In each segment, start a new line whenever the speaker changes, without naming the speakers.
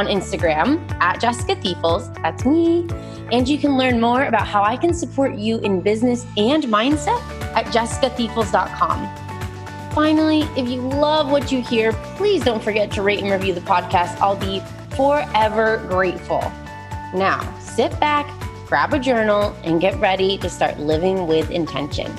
on Instagram at Jessica Thiefels. That's me. And you can learn more about how I can support you in business and mindset at jessicathiefels.com. Finally, if you love what you hear, please don't forget to rate and review the podcast. I'll be forever grateful. Now, sit back, grab a journal, and get ready to start living with intention.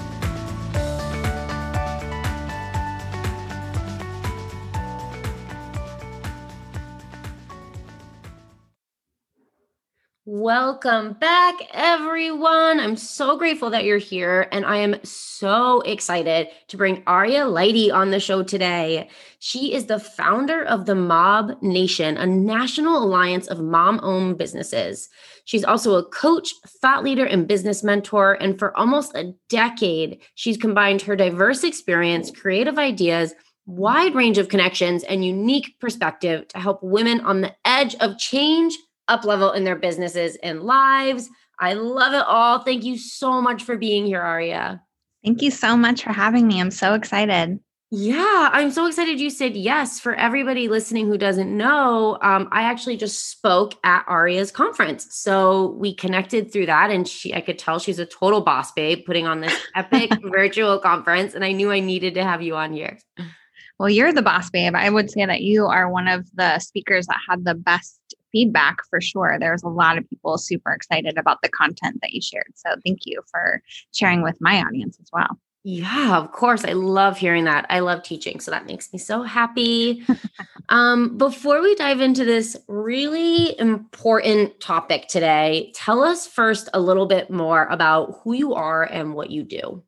Welcome back, everyone. I'm so grateful that you're here, and I am so excited to bring Aria Lighty on the show today. She is the founder of the Mob Nation, a national alliance of mom owned businesses. She's also a coach, thought leader, and business mentor. And for almost a decade, she's combined her diverse experience, creative ideas, wide range of connections, and unique perspective to help women on the edge of change up level in their businesses and lives. I love it all. Thank you so much for being here, Aria.
Thank you so much for having me. I'm so excited.
Yeah, I'm so excited you said yes. For everybody listening who doesn't know, um, I actually just spoke at Aria's conference. So we connected through that, and she I could tell she's a total boss babe putting on this epic virtual conference. And I knew I needed to have you on here.
Well, you're the boss babe. I would say that you are one of the speakers that had the best feedback for sure. There's a lot of people super excited about the content that you shared. So thank you for sharing with my audience as well.
Yeah, of course. I love hearing that. I love teaching. So that makes me so happy. um, before we dive into this really important topic today, tell us first a little bit more about who you are and what you do.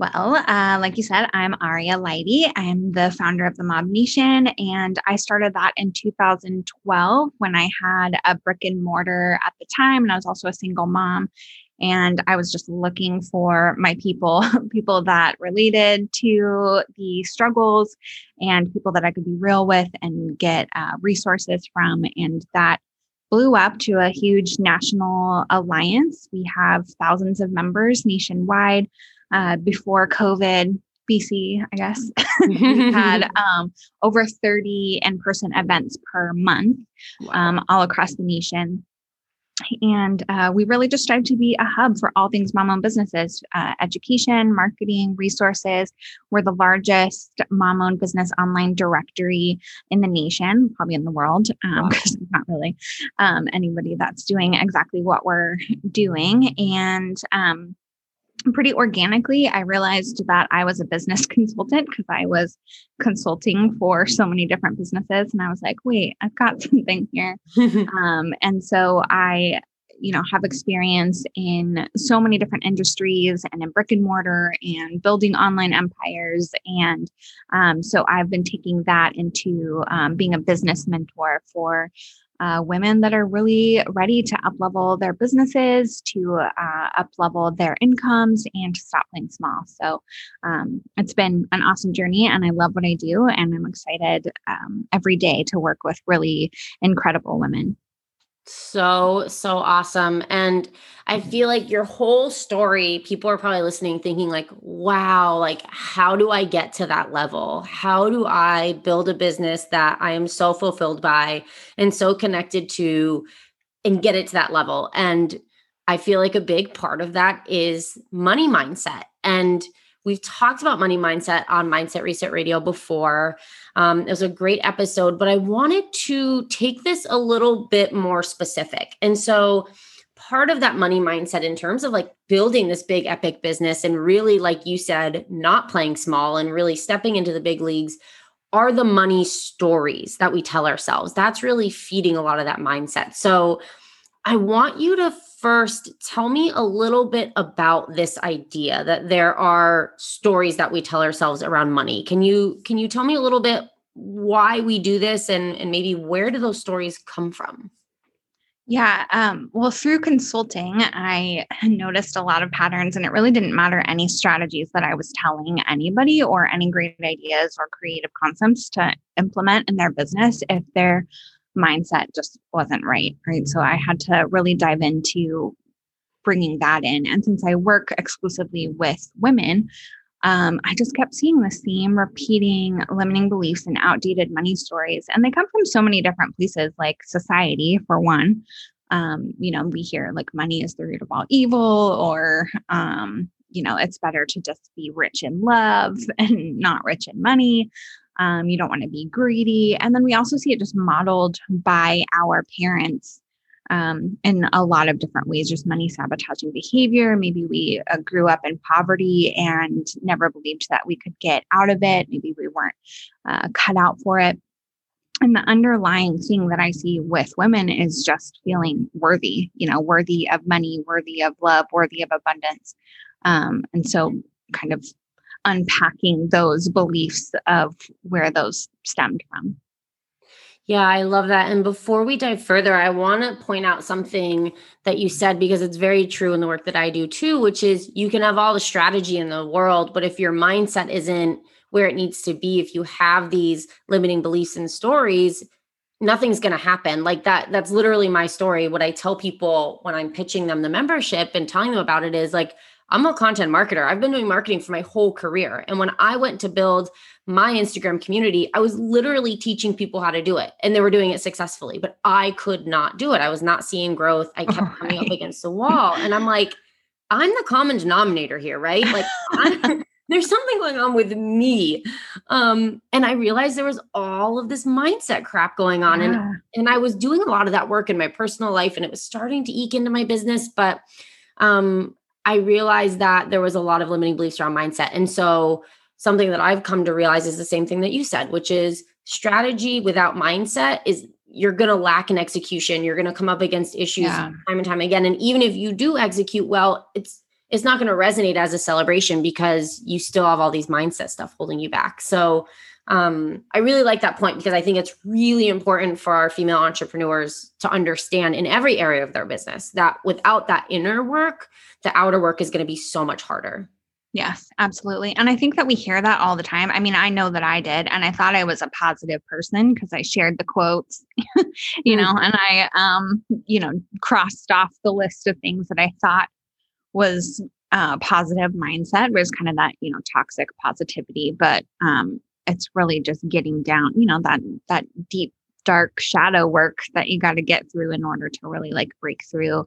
Well, uh, like you said, I'm Aria Lighty. I'm the founder of the Mob Nation, and I started that in 2012 when I had a brick and mortar at the time, and I was also a single mom. And I was just looking for my people, people that related to the struggles and people that I could be real with and get uh, resources from. And that blew up to a huge national alliance. We have thousands of members nationwide uh, before COVID, BC, I guess, we had um, over 30 in person events per month um, all across the nation. And uh, we really just strive to be a hub for all things mom owned businesses uh, education, marketing, resources. We're the largest mom owned business online directory in the nation, probably in the world, because um, wow. not really um, anybody that's doing exactly what we're doing. And um, pretty organically, I realized that I was a business consultant because I was consulting for so many different businesses. And I was like, wait, I've got something here. um, and so I, you know, have experience in so many different industries and in brick and mortar and building online empires. And um, so I've been taking that into um, being a business mentor for uh, women that are really ready to uplevel their businesses, to uh, uplevel their incomes, and to stop playing small. So um, it's been an awesome journey, and I love what I do, and I'm excited um, every day to work with really incredible women.
So, so awesome. And I feel like your whole story, people are probably listening thinking, like, wow, like, how do I get to that level? How do I build a business that I am so fulfilled by and so connected to and get it to that level? And I feel like a big part of that is money mindset. And We've talked about money mindset on Mindset Reset Radio before. Um, it was a great episode, but I wanted to take this a little bit more specific. And so, part of that money mindset in terms of like building this big epic business and really, like you said, not playing small and really stepping into the big leagues are the money stories that we tell ourselves. That's really feeding a lot of that mindset. So, I want you to first tell me a little bit about this idea that there are stories that we tell ourselves around money. Can you can you tell me a little bit why we do this and and maybe where do those stories come from?
Yeah. Um, well, through consulting, I noticed a lot of patterns, and it really didn't matter any strategies that I was telling anybody or any great ideas or creative concepts to implement in their business if their mindset just wasn't right. Right. So I had to really dive into bringing that in. And since I work exclusively with women, um, I just kept seeing the same repeating limiting beliefs and outdated money stories. And they come from so many different places, like society, for one. Um, you know, we hear like money is the root of all evil, or, um, you know, it's better to just be rich in love and not rich in money. Um, you don't want to be greedy. And then we also see it just modeled by our parents um, in a lot of different ways, just money sabotaging behavior. Maybe we uh, grew up in poverty and never believed that we could get out of it. Maybe we weren't uh, cut out for it. And the underlying thing that I see with women is just feeling worthy, you know, worthy of money, worthy of love, worthy of abundance. Um, and so, kind of unpacking those beliefs of where those stemmed from.
Yeah, I love that. And before we dive further, I want to point out something that you said because it's very true in the work that I do too, which is you can have all the strategy in the world, but if your mindset isn't where it needs to be, if you have these limiting beliefs and stories, nothing's going to happen. Like that that's literally my story. What I tell people when I'm pitching them the membership and telling them about it is like I'm a content marketer. I've been doing marketing for my whole career. And when I went to build my Instagram community, I was literally teaching people how to do it and they were doing it successfully, but I could not do it. I was not seeing growth. I kept coming up against the wall. And I'm like, I'm the common denominator here, right? Like, there's something going on with me. Um, and I realized there was all of this mindset crap going on. Yeah. And, and I was doing a lot of that work in my personal life and it was starting to eke into my business. But um, I realized that there was a lot of limiting beliefs around mindset. And so something that I've come to realize is the same thing that you said, which is strategy without mindset is you're going to lack in execution. You're going to come up against issues yeah. time and time again. And even if you do execute well, it's it's not going to resonate as a celebration because you still have all these mindset stuff holding you back. So um, I really like that point because I think it's really important for our female entrepreneurs to understand in every area of their business that without that inner work, the outer work is going to be so much harder.
Yes, absolutely. And I think that we hear that all the time. I mean, I know that I did, and I thought I was a positive person because I shared the quotes, you know, and I, um, you know, crossed off the list of things that I thought was uh, positive mindset was kind of that, you know, toxic positivity. But um, it's really just getting down, you know, that that deep, dark shadow work that you got to get through in order to really like break through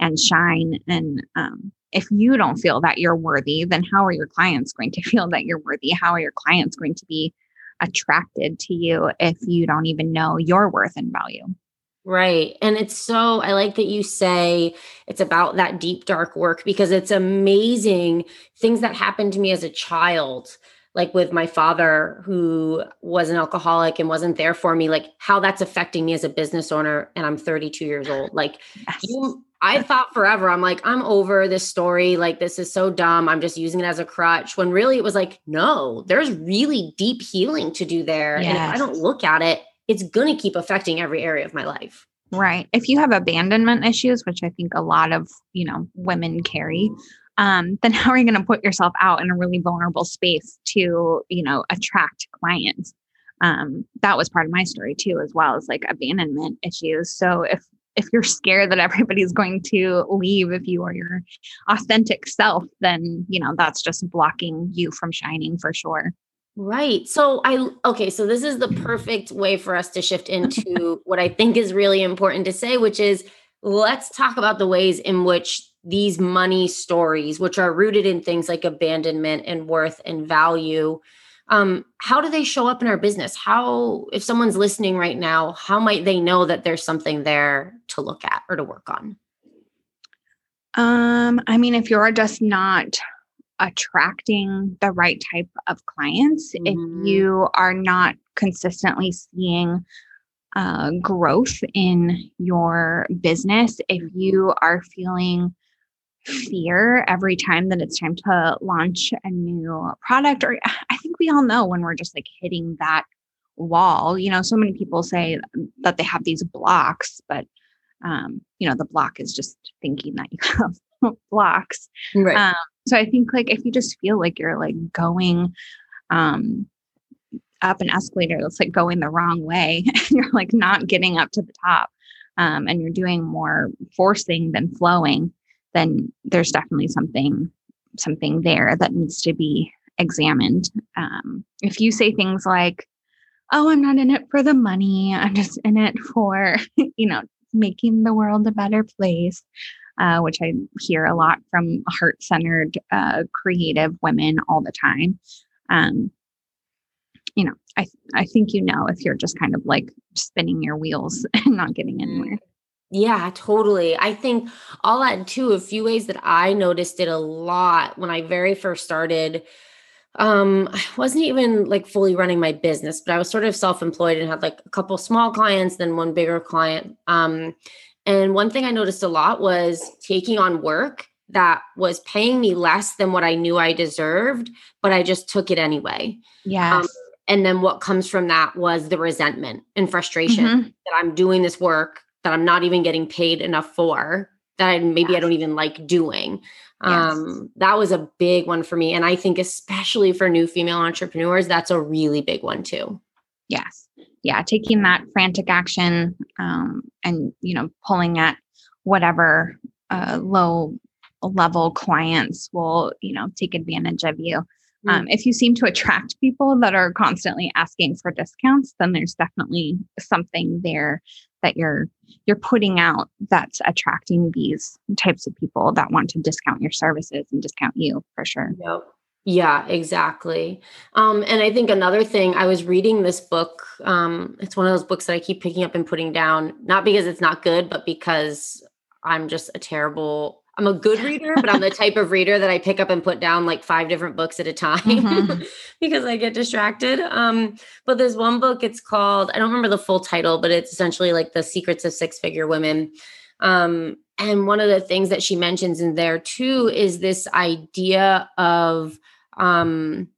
and shine and um, if you don't feel that you're worthy, then how are your clients going to feel that you're worthy? How are your clients going to be attracted to you if you don't even know your worth and value?
Right. And it's so, I like that you say it's about that deep, dark work because it's amazing things that happened to me as a child, like with my father who was an alcoholic and wasn't there for me, like how that's affecting me as a business owner. And I'm 32 years old. Like yes. you, I thought forever, I'm like, I'm over this story. Like, this is so dumb. I'm just using it as a crutch. When really it was like, no, there's really deep healing to do there. Yes. And if I don't look at it, it's going to keep affecting every area of my life.
Right. If you have abandonment issues, which I think a lot of, you know, women carry, um, then how are you going to put yourself out in a really vulnerable space to, you know, attract clients? Um, that was part of my story too, as well as like abandonment issues. So if if you're scared that everybody's going to leave if you are your authentic self then you know that's just blocking you from shining for sure
Right. So I okay, so this is the perfect way for us to shift into what I think is really important to say which is let's talk about the ways in which these money stories which are rooted in things like abandonment and worth and value um, how do they show up in our business? How if someone's listening right now how might they know that there's something there to look at or to work on?
Um i mean if you're just not attracting the right type of clients mm-hmm. if you are not consistently seeing uh, growth in your business if you are feeling fear every time that it's time to launch a new product or i think we all know when we're just like hitting that wall you know so many people say that they have these blocks but um, you know, the block is just thinking that you have blocks.
Right.
Um, so I think like if you just feel like you're like going um up an escalator that's like going the wrong way, and you're like not getting up to the top, um, and you're doing more forcing than flowing, then there's definitely something something there that needs to be examined. Um, if you say things like, "Oh, I'm not in it for the money. I'm just in it for you know making the world a better place," uh, which I hear a lot from heart centered, uh, creative women all the time. Um, you know, I I think you know if you're just kind of like spinning your wheels and not getting anywhere.
Yeah, totally. I think I'll add too a few ways that I noticed it a lot when I very first started. Um, I wasn't even like fully running my business, but I was sort of self-employed and had like a couple small clients, then one bigger client. Um, and one thing I noticed a lot was taking on work that was paying me less than what I knew I deserved, but I just took it anyway.
Yeah. Um,
and then what comes from that was the resentment and frustration mm-hmm. that I'm doing this work that I'm not even getting paid enough for, that I, maybe yes. I don't even like doing. Yes. Um, that was a big one for me. And I think, especially for new female entrepreneurs, that's a really big one too.
Yes. Yeah. Taking that frantic action um, and, you know, pulling at whatever uh, low level clients will, you know, take advantage of you. Mm. Um, if you seem to attract people that are constantly asking for discounts, then there's definitely something there that you're you're putting out that's attracting these types of people that want to discount your services and discount you for sure.
Yep. Yeah, exactly. Um, and I think another thing, I was reading this book. Um, it's one of those books that I keep picking up and putting down, not because it's not good, but because I'm just a terrible I'm a good reader, but I'm the type of reader that I pick up and put down like five different books at a time mm-hmm. because I get distracted. Um, but there's one book, it's called, I don't remember the full title, but it's essentially like the secrets of six figure women. Um, and one of the things that she mentions in there too is this idea of um,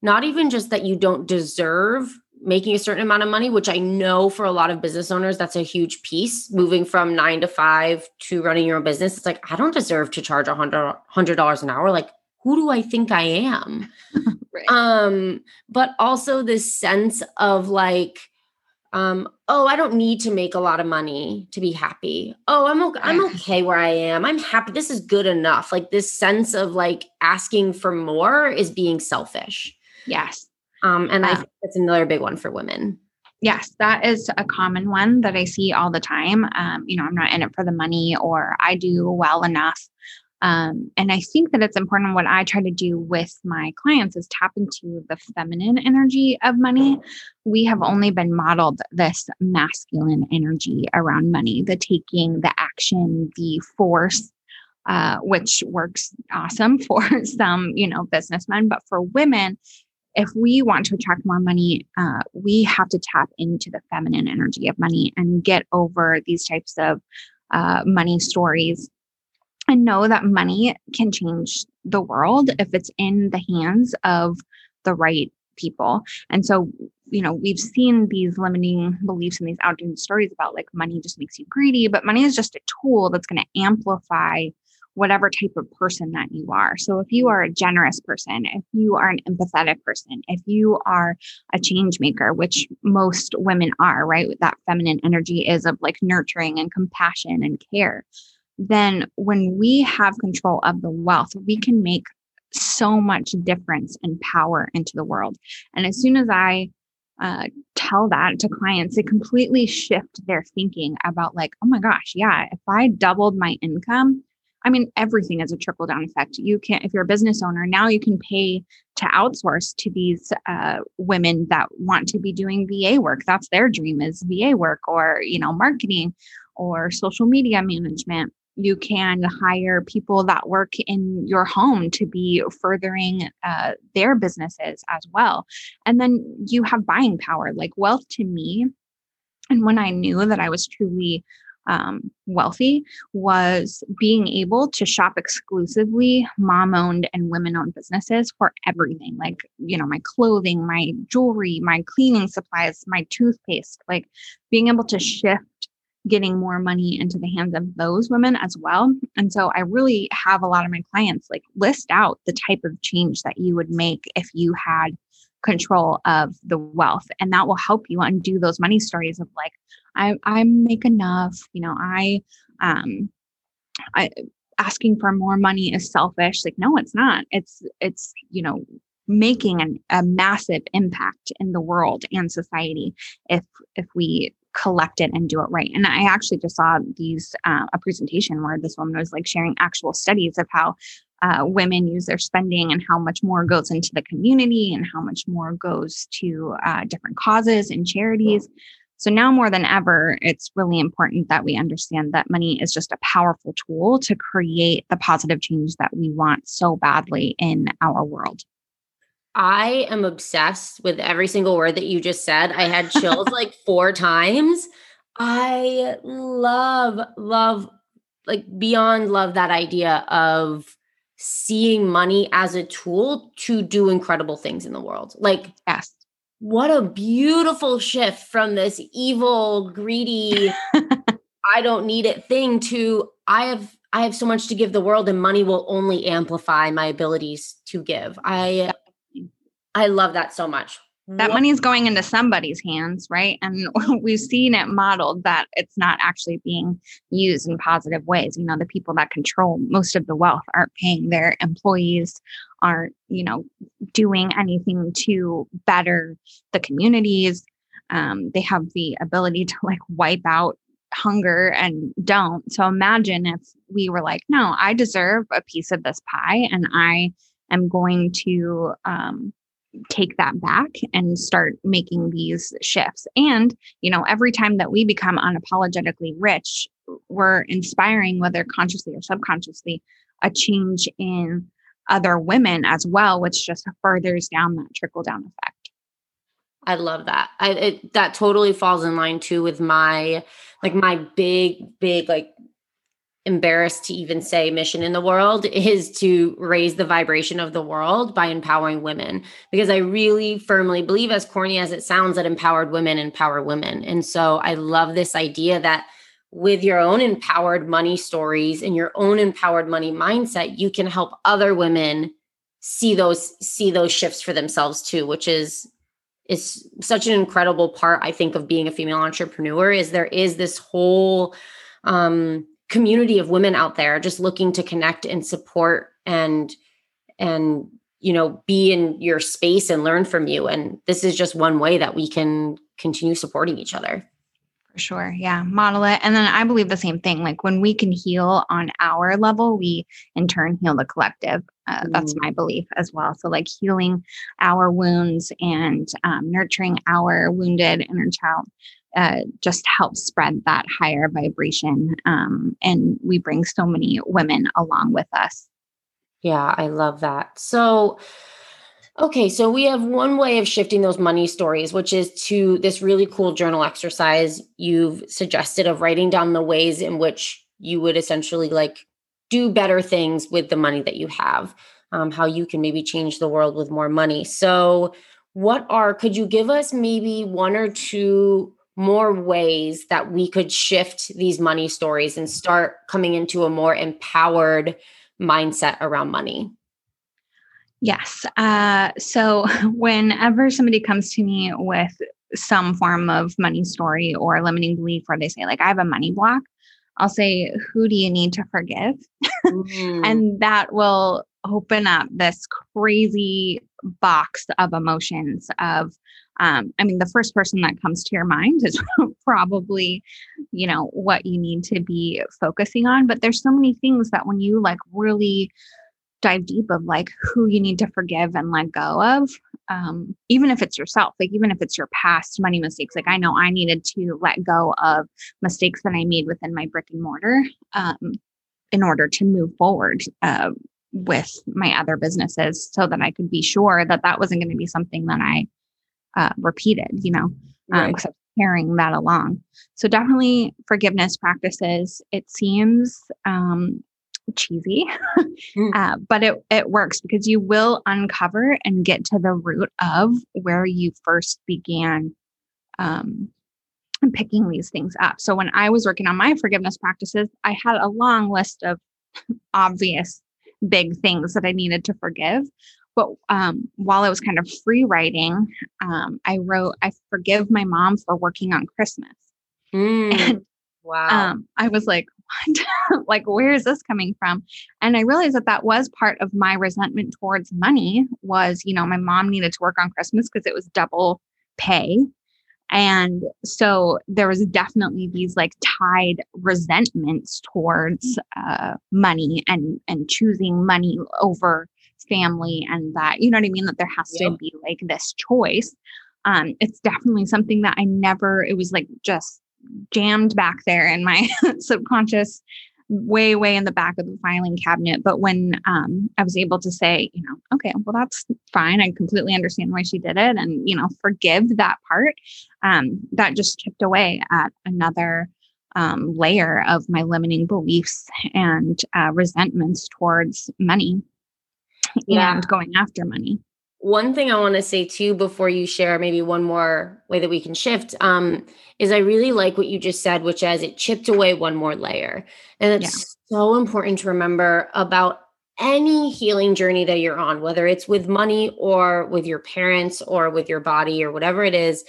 not even just that you don't deserve making a certain amount of money, which I know for a lot of business owners, that's a huge piece. Moving from nine to five to running your own business, it's like, I don't deserve to charge a hundred dollars an hour. Like, who do I think I am? right. Um, but also this sense of like, um, oh, I don't need to make a lot of money to be happy. Oh, I'm okay, I'm okay where I am. I'm happy. This is good enough. Like this sense of like asking for more is being selfish.
Yes.
Um, and I think that's another big one for women.
Yes, that is a common one that I see all the time. Um, you know, I'm not in it for the money or I do well enough. Um, and I think that it's important. What I try to do with my clients is tap into the feminine energy of money. We have only been modeled this masculine energy around money the taking, the action, the force, uh, which works awesome for some, you know, businessmen. But for women, if we want to attract more money, uh, we have to tap into the feminine energy of money and get over these types of uh, money stories and know that money can change the world if it's in the hands of the right people. And so, you know, we've seen these limiting beliefs and these outdated stories about like money just makes you greedy, but money is just a tool that's going to amplify whatever type of person that you are. So if you are a generous person, if you are an empathetic person, if you are a change maker, which most women are, right? That feminine energy is of like nurturing and compassion and care. Then when we have control of the wealth, we can make so much difference and power into the world. And as soon as I uh, tell that to clients, it completely shift their thinking about like, oh my gosh, yeah, if I doubled my income, I mean, everything is a trickle down effect. You can, if you're a business owner, now you can pay to outsource to these uh, women that want to be doing VA work. That's their dream is VA work or, you know, marketing or social media management. You can hire people that work in your home to be furthering uh, their businesses as well. And then you have buying power. Like wealth to me, and when I knew that I was truly um, wealthy was being able to shop exclusively mom owned and women owned businesses for everything like you know my clothing my jewelry my cleaning supplies my toothpaste like being able to shift getting more money into the hands of those women as well. And so I really have a lot of my clients like list out the type of change that you would make if you had control of the wealth and that will help you undo those money stories of like I I make enough, you know, I um I asking for more money is selfish. Like no, it's not. It's it's, you know, making an, a massive impact in the world and society if if we collect it and do it right. And I actually just saw these uh, a presentation where this woman was like sharing actual studies of how uh, women use their spending and how much more goes into the community and how much more goes to uh, different causes and charities. So now more than ever, it's really important that we understand that money is just a powerful tool to create the positive change that we want so badly in our world.
I am obsessed with every single word that you just said. I had chills like four times. I love, love, like beyond love that idea of seeing money as a tool to do incredible things in the world. Like,
yes.
What a beautiful shift from this evil, greedy, I don't need it thing to I have I have so much to give the world and money will only amplify my abilities to give. I I love that so much.
That money is going into somebody's hands, right? And we've seen it modeled that it's not actually being used in positive ways. You know, the people that control most of the wealth aren't paying their employees, aren't, you know, doing anything to better the communities. Um, they have the ability to like wipe out hunger and don't. So imagine if we were like, no, I deserve a piece of this pie and I am going to um, take that back and start making these shifts. And, you know, every time that we become unapologetically rich, we're inspiring, whether consciously or subconsciously, a change in other women as well, which just furthers down that trickle down effect.
I love that. I it, that totally falls in line too with my like my big big like embarrassed to even say mission in the world is to raise the vibration of the world by empowering women because i really firmly believe as corny as it sounds that empowered women empower women and so i love this idea that with your own empowered money stories and your own empowered money mindset you can help other women see those see those shifts for themselves too which is is such an incredible part i think of being a female entrepreneur is there is this whole um community of women out there just looking to connect and support and and you know be in your space and learn from you. And this is just one way that we can continue supporting each other
for sure yeah model it and then i believe the same thing like when we can heal on our level we in turn heal the collective uh, mm. that's my belief as well so like healing our wounds and um, nurturing our wounded inner child uh, just helps spread that higher vibration. Um, and we bring so many women along with us.
Yeah, I love that. So, okay, so we have one way of shifting those money stories, which is to this really cool journal exercise you've suggested of writing down the ways in which you would essentially like do better things with the money that you have, um, how you can maybe change the world with more money. So, what are, could you give us maybe one or two more ways that we could shift these money stories and start coming into a more empowered mindset around money?
Yes. Uh, so, whenever somebody comes to me with some form of money story or limiting belief, where they say, like, I have a money block, I'll say, Who do you need to forgive? Mm. and that will open up this crazy box of emotions of um, i mean the first person that comes to your mind is probably you know what you need to be focusing on but there's so many things that when you like really dive deep of like who you need to forgive and let go of um, even if it's yourself like even if it's your past money mistakes like i know i needed to let go of mistakes that i made within my brick and mortar um, in order to move forward uh, with my other businesses so that i could be sure that that wasn't going to be something that i uh, repeated, you know, um, right. carrying that along. So definitely forgiveness practices. It seems um, cheesy, mm. uh, but it, it works because you will uncover and get to the root of where you first began um, picking these things up. So when I was working on my forgiveness practices, I had a long list of obvious big things that I needed to forgive. But um, while I was kind of free writing, um, I wrote, I forgive my mom for working on Christmas.
Mm, and wow.
Um, I was like, what? like, where is this coming from? And I realized that that was part of my resentment towards money was, you know, my mom needed to work on Christmas because it was double pay. And so there was definitely these like tied resentments towards uh, money and and choosing money over family and that you know what I mean that there has yep. to be like this choice. Um, it's definitely something that I never. It was like just jammed back there in my subconscious way way in the back of the filing cabinet. But when um, i was able to say you know okay well that's fine. I completely understand why she did it and you know forgive that part um, that just chipped away at another um, layer of my limiting beliefs and uh, resentments towards money yeah. and going after money
one thing I want to say too before you share maybe one more way that we can shift um, is I really like what you just said, which is it chipped away one more layer. And it's yeah. so important to remember about any healing journey that you're on, whether it's with money or with your parents or with your body or whatever it is,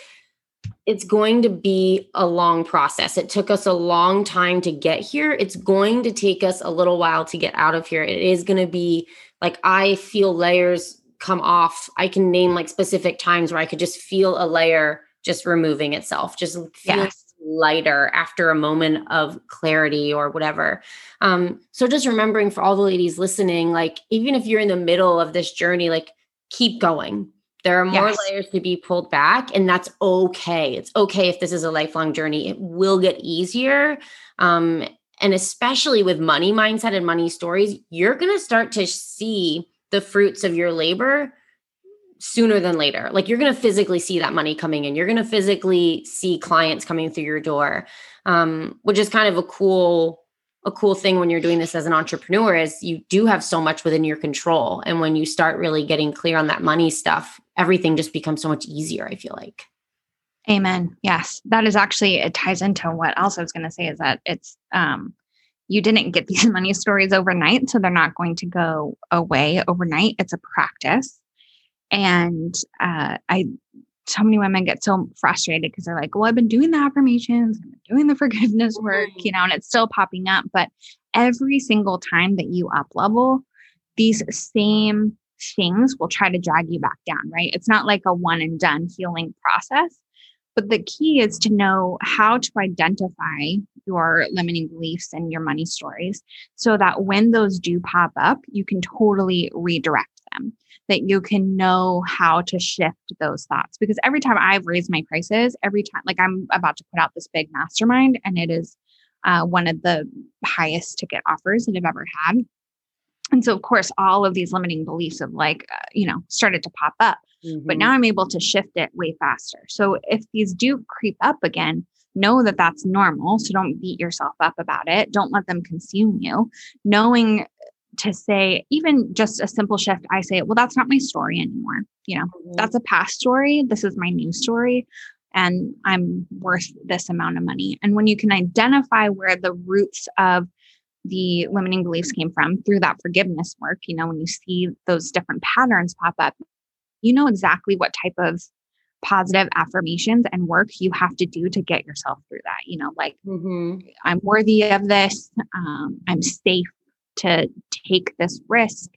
it's going to be a long process. It took us a long time to get here. It's going to take us a little while to get out of here. It is going to be like I feel layers come off. I can name like specific times where I could just feel a layer just removing itself, just feel lighter after a moment of clarity or whatever. Um, so just remembering for all the ladies listening, like even if you're in the middle of this journey, like keep going. There are more yes. layers to be pulled back, and that's okay. It's okay if this is a lifelong journey. It will get easier. Um, and especially with money mindset and money stories, you're going to start to see the fruits of your labor sooner than later. Like you're going to physically see that money coming in. You're going to physically see clients coming through your door, um, which is kind of a cool a cool thing when you're doing this as an entrepreneur is you do have so much within your control and when you start really getting clear on that money stuff everything just becomes so much easier i feel like
amen yes that is actually it ties into what else i was going to say is that it's um you didn't get these money stories overnight, so they're not going to go away overnight. It's a practice. And uh, I, so many women get so frustrated because they're like, well, I've been doing the affirmations, I've been doing the forgiveness work, you know, and it's still popping up. But every single time that you up level, these same things will try to drag you back down, right? It's not like a one and done healing process. But the key is to know how to identify your limiting beliefs and your money stories so that when those do pop up, you can totally redirect them, that you can know how to shift those thoughts. Because every time I've raised my prices, every time, like I'm about to put out this big mastermind, and it is uh, one of the highest ticket offers that I've ever had. And so, of course, all of these limiting beliefs have like, uh, you know, started to pop up. Mm-hmm. But now I'm able to shift it way faster. So if these do creep up again, know that that's normal. So don't beat yourself up about it. Don't let them consume you. Knowing to say, even just a simple shift, I say, well, that's not my story anymore. You know, mm-hmm. that's a past story. This is my new story. And I'm worth this amount of money. And when you can identify where the roots of the limiting beliefs came from through that forgiveness work, you know, when you see those different patterns pop up, you know exactly what type of positive affirmations and work you have to do to get yourself through that. You know, like mm-hmm. I'm worthy of this. Um, I'm safe to take this risk.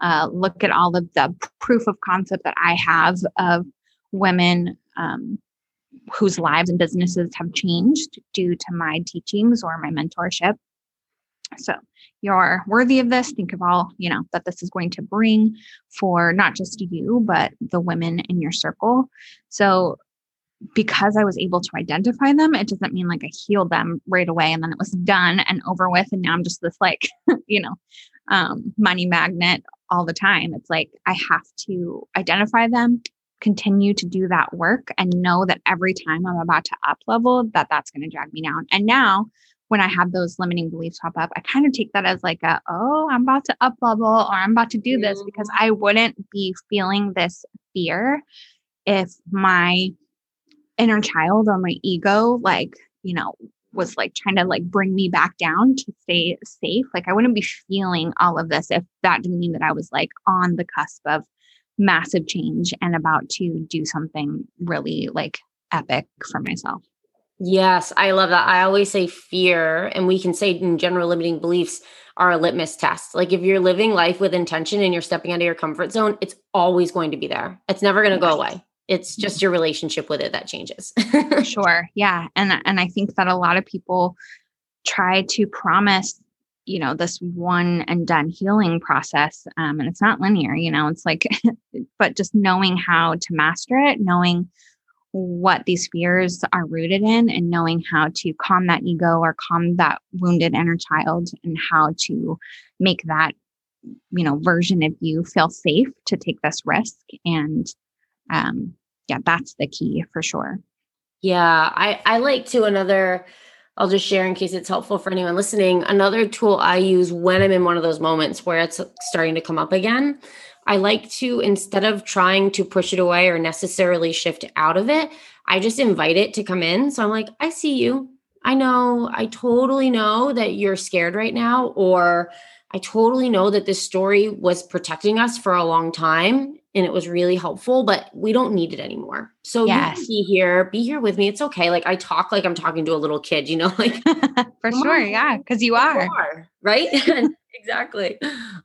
Uh, look at all of the proof of concept that I have of women um, whose lives and businesses have changed due to my teachings or my mentorship. So you're worthy of this. Think of all, you know, that this is going to bring for not just you, but the women in your circle. So because I was able to identify them, it doesn't mean like I healed them right away and then it was done and over with. And now I'm just this like, you know, um, money magnet all the time. It's like I have to identify them, continue to do that work and know that every time I'm about to up level that that's going to drag me down. And now when I have those limiting beliefs pop up, I kind of take that as like a, oh, I'm about to up level or I'm about to do this because mm-hmm. I wouldn't be feeling this fear if my inner child or my ego, like, you know, was like trying to like bring me back down to stay safe. Like I wouldn't be feeling all of this if that didn't mean that I was like on the cusp of massive change and about to do something really like epic for myself.
Yes, I love that. I always say fear, and we can say in general limiting beliefs are a litmus test. Like if you're living life with intention and you're stepping out of your comfort zone, it's always going to be there. It's never going to go away. It's just your relationship with it that changes.
sure. Yeah. And and I think that a lot of people try to promise you know this one and done healing process um, and it's not linear you know it's like but just knowing how to master it knowing what these fears are rooted in and knowing how to calm that ego or calm that wounded inner child and how to make that you know version of you feel safe to take this risk. And um yeah that's the key for sure.
Yeah i i like to another I'll just share in case it's helpful for anyone listening. Another tool I use when I'm in one of those moments where it's starting to come up again, I like to, instead of trying to push it away or necessarily shift out of it, I just invite it to come in. So I'm like, I see you. I know, I totally know that you're scared right now, or I totally know that this story was protecting us for a long time and it was really helpful, but we don't need it anymore. So yes. be here, be here with me. It's okay. Like I talk like I'm talking to a little kid, you know, like
for sure. On. Yeah. Cause you are. you
are. right. exactly.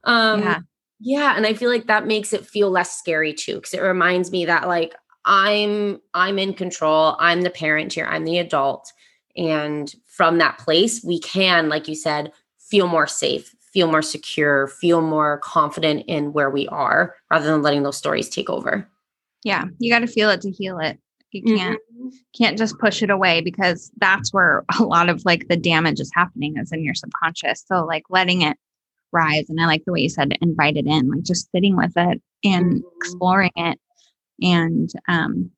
Um, yeah. Yeah. And I feel like that makes it feel less scary too. Cause it reminds me that like I'm I'm in control. I'm the parent here. I'm the adult. And from that place, we can, like you said, feel more safe, feel more secure, feel more confident in where we are rather than letting those stories take over.
Yeah, you got to feel it to heal it. You can't mm-hmm. can't just push it away because that's where a lot of like the damage is happening is in your subconscious. So like letting it rise and I like the way you said invite it in, like just sitting with it and mm-hmm. exploring it and um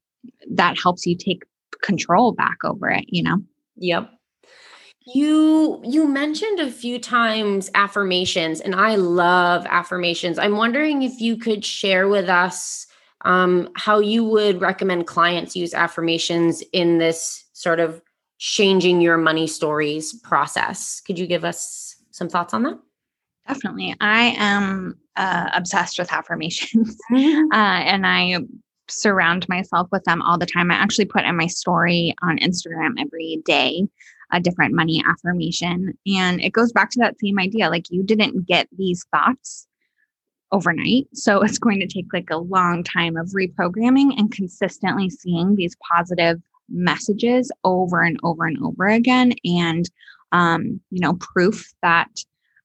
that helps you take control back over it, you know.
Yep. You you mentioned a few times affirmations and I love affirmations. I'm wondering if you could share with us um, how you would recommend clients use affirmations in this sort of changing your money stories process. Could you give us some thoughts on that?
Definitely. I am uh, obsessed with affirmations mm-hmm. uh, and I surround myself with them all the time. I actually put in my story on Instagram every day a different money affirmation. And it goes back to that same idea like you didn't get these thoughts overnight. So it's going to take like a long time of reprogramming and consistently seeing these positive messages over and over and over again. And, um, you know, proof that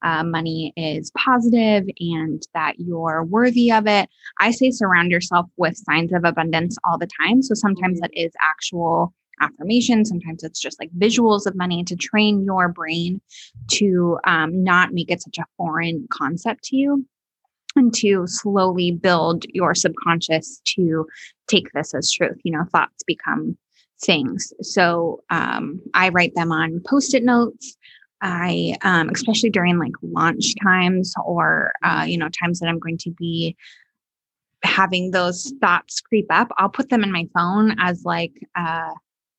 uh, money is positive and that you're worthy of it. I say surround yourself with signs of abundance all the time. So sometimes mm-hmm. that is actual affirmation. Sometimes it's just like visuals of money to train your brain to um, not make it such a foreign concept to you and to slowly build your subconscious to take this as truth. You know, thoughts become things. So um, I write them on post it notes. I, um, especially during like launch times or, uh, you know, times that I'm going to be having those thoughts creep up, I'll put them in my phone as like, uh,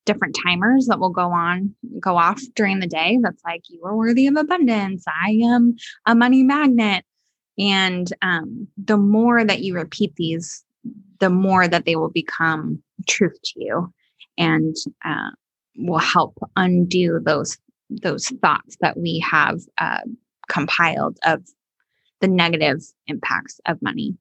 different timers that will go on, go off during the day. That's like, you are worthy of abundance. I am a money magnet. And um, the more that you repeat these, the more that they will become truth to you and uh, will help undo those those thoughts that we have uh, compiled of the negative impacts of money.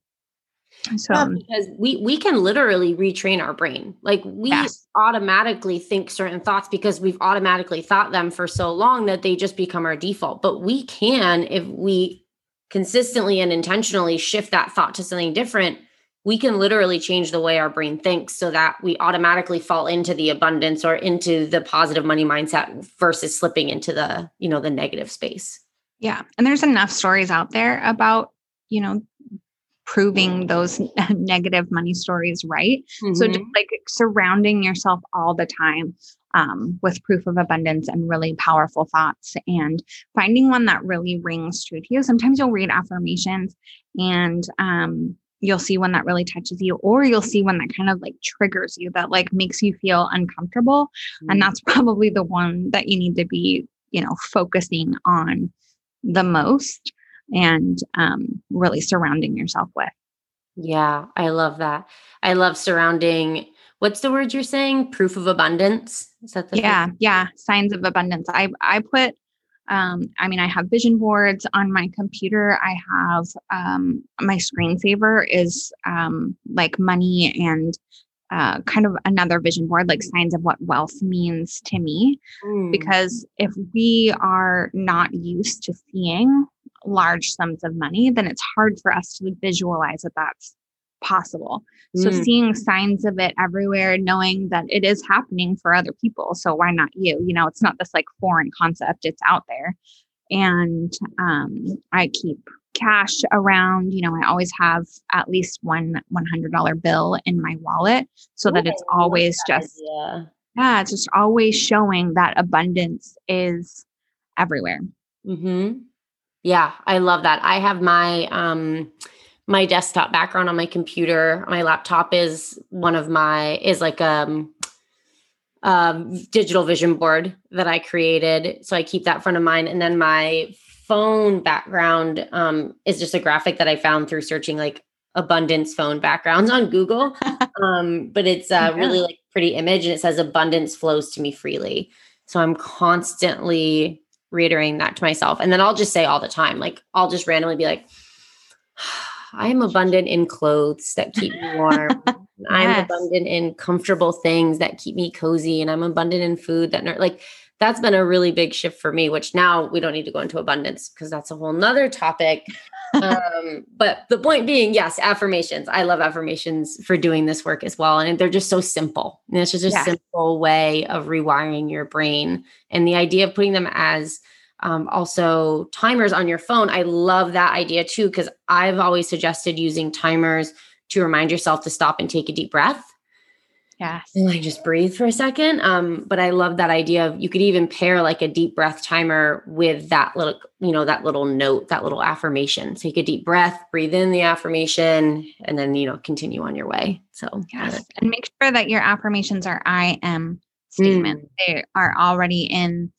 So yeah, because we we can literally retrain our brain. Like we yes. automatically think certain thoughts because we've automatically thought them for so long that they just become our default. But we can if we consistently and intentionally shift that thought to something different, we can literally change the way our brain thinks so that we automatically fall into the abundance or into the positive money mindset versus slipping into the, you know, the negative space.
Yeah. And there's enough stories out there about, you know, proving those negative money stories right. Mm-hmm. So just like surrounding yourself all the time um, with proof of abundance and really powerful thoughts and finding one that really rings true to you. Sometimes you'll read affirmations and um, you'll see one that really touches you or you'll see one that kind of like triggers you that like makes you feel uncomfortable mm-hmm. and that's probably the one that you need to be you know focusing on the most and um, really surrounding yourself with
yeah i love that i love surrounding what's the word you're saying proof of abundance
is that the yeah yeah signs of abundance i i put um, I mean, I have vision boards on my computer. I have um, my screensaver is um, like money and uh, kind of another vision board, like signs of what wealth means to me. Mm. Because if we are not used to seeing large sums of money, then it's hard for us to visualize that that's possible. So mm. seeing signs of it everywhere, knowing that it is happening for other people. So why not you? You know, it's not this like foreign concept, it's out there. And um, I keep cash around, you know, I always have at least one $100 bill in my wallet so that it's always that just, idea. yeah, it's just always showing that abundance is everywhere.
Mm-hmm. Yeah, I love that. I have my, um, my desktop background on my computer. My laptop is one of my is like um um digital vision board that I created. So I keep that front of mind. And then my phone background um is just a graphic that I found through searching like abundance phone backgrounds on Google. um, but it's a yeah. really like pretty image and it says abundance flows to me freely. So I'm constantly reiterating that to myself. And then I'll just say all the time, like I'll just randomly be like, I am abundant in clothes that keep me warm. yes. I'm abundant in comfortable things that keep me cozy. And I'm abundant in food that, like, that's been a really big shift for me, which now we don't need to go into abundance because that's a whole nother topic. um, but the point being, yes, affirmations. I love affirmations for doing this work as well. And they're just so simple. And it's just a yeah. simple way of rewiring your brain. And the idea of putting them as um, also timers on your phone. I love that idea too, because I've always suggested using timers to remind yourself to stop and take a deep breath.
Yes.
And like just breathe for a second. Um, but I love that idea of you could even pair like a deep breath timer with that little, you know, that little note, that little affirmation. Take a deep breath, breathe in the affirmation, and then, you know, continue on your way. So,
yes. And make sure that your affirmations are I am statement. Mm. They are already in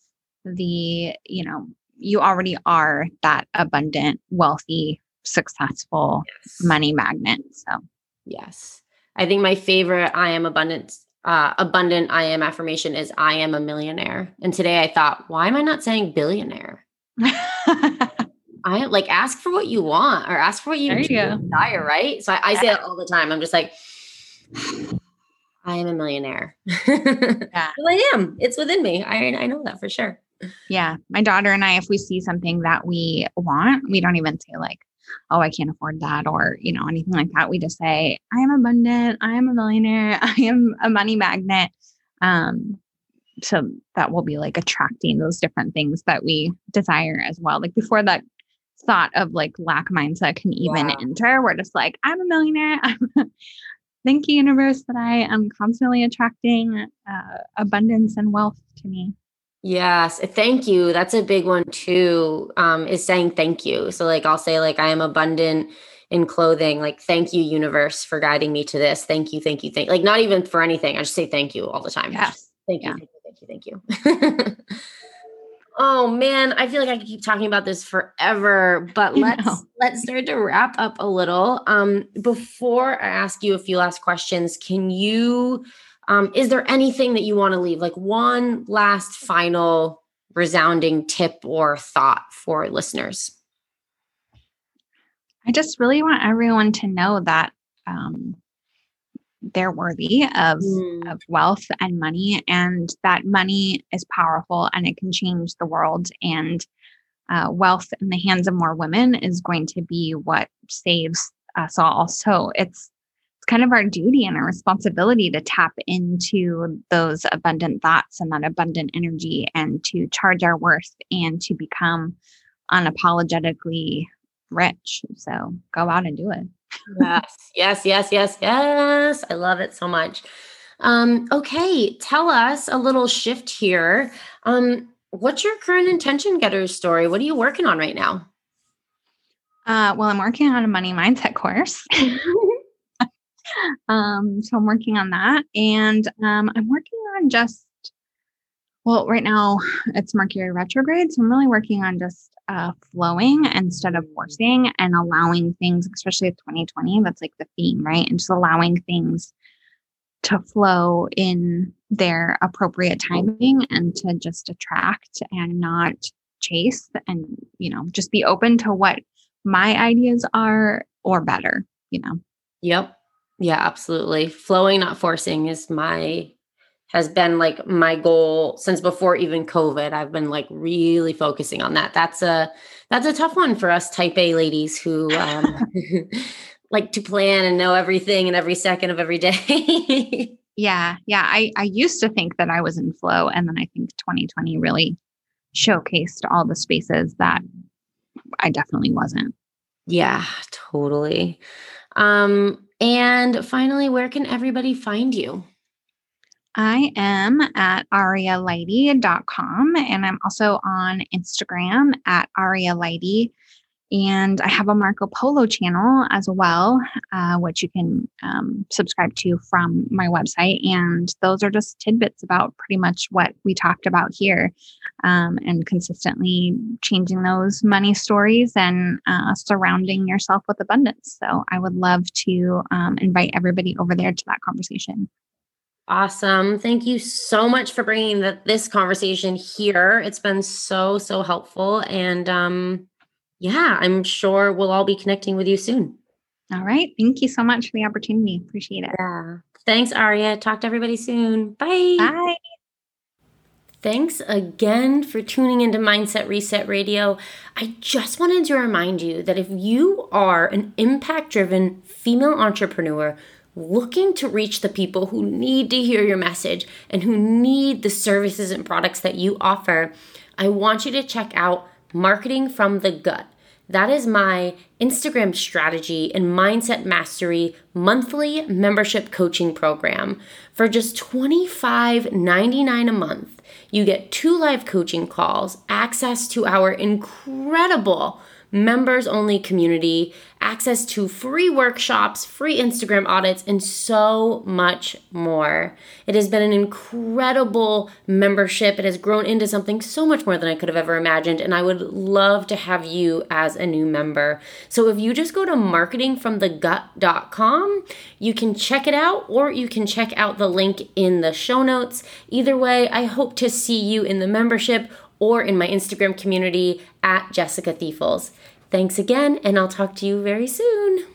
the, you know, you already are that abundant, wealthy, successful yes. money magnet. So,
yes. I think my favorite I am abundant uh, abundant I am affirmation is I am a millionaire. And today I thought, why am I not saying billionaire? I like ask for what you want or ask for what you, you desire, right? So I, I yeah. say it all the time. I'm just like, I am a millionaire. yeah. Well, I am. It's within me. I I know that for sure.
Yeah. My daughter and I, if we see something that we want, we don't even say like, oh, I can't afford that or, you know, anything like that. We just say, I am abundant. I am a millionaire. I am a money magnet. Um, so that will be like attracting those different things that we desire as well. Like before that thought of like lack mindset can even enter, we're just like, I'm a millionaire. Thank you, universe, that I am constantly attracting uh, abundance and wealth to me.
Yes, thank you. That's a big one too. Um, is saying thank you. So like I'll say like I am abundant in clothing. Like thank you, universe, for guiding me to this. Thank you, thank you, thank. Like not even for anything. I just say thank you all the time.
Yes.
Thank you, thank you, thank you, thank you. oh man, I feel like I could keep talking about this forever. But let's let's start to wrap up a little. Um, before I ask you a few last questions, can you? Um, is there anything that you want to leave, like one last final resounding tip or thought for listeners?
I just really want everyone to know that um, they're worthy of, mm. of wealth and money, and that money is powerful and it can change the world. And uh, wealth in the hands of more women is going to be what saves us all. So it's kind of our duty and our responsibility to tap into those abundant thoughts and that abundant energy and to charge our worth and to become unapologetically rich. So go out and do it.
yes, yes, yes, yes, yes. I love it so much. Um, okay, tell us a little shift here. Um, what's your current intention getters story? What are you working on right now?
Uh, well, I'm working on a money mindset course. um, so I'm working on that. And um, I'm working on just, well, right now it's Mercury retrograde. So I'm really working on just uh, flowing instead of forcing and allowing things, especially 2020, that's like the theme, right? And just allowing things to flow in their appropriate timing and to just attract and not chase and, you know, just be open to what my ideas are or better, you know?
Yep. Yeah, absolutely. Flowing, not forcing is my has been like my goal since before even covid. I've been like really focusing on that. That's a that's a tough one for us type a ladies who um, like to plan and know everything and every second of every day.
Yeah yeah. I i used to think that i was in flow and then i think 2020 really showcased all the spaces that i definitely wasn't.
Yeah totally. Um and finally where can everybody find you
I am at arialighty.com and I'm also on Instagram at arialighty. And I have a Marco Polo channel as well, uh, which you can um, subscribe to from my website. And those are just tidbits about pretty much what we talked about here um, and consistently changing those money stories and uh, surrounding yourself with abundance. So I would love to um, invite everybody over there to that conversation.
Awesome. Thank you so much for bringing the, this conversation here. It's been so, so helpful. And um, yeah, I'm sure we'll all be connecting with you soon.
All right. Thank you so much for the opportunity. Appreciate it.
Yeah. Thanks, Aria. Talk to everybody soon. Bye.
Bye.
Thanks again for tuning into Mindset Reset Radio. I just wanted to remind you that if you are an impact driven female entrepreneur, looking to reach the people who need to hear your message and who need the services and products that you offer, I want you to check out Marketing from the Gut. That is my Instagram strategy and mindset mastery monthly membership coaching program. For just $25.99 a month, you get two live coaching calls, access to our incredible members only community, access to free workshops, free Instagram audits, and so much more. It has been an incredible membership. It has grown into something so much more than I could have ever imagined, and I would love to have you as a new member. So if you just go to marketingfromthegut.com, you can check it out or you can check out the link in the show notes. Either way, I hope to see you in the membership or in my Instagram community at Jessica Thiefels. Thanks again, and I'll talk to you very soon.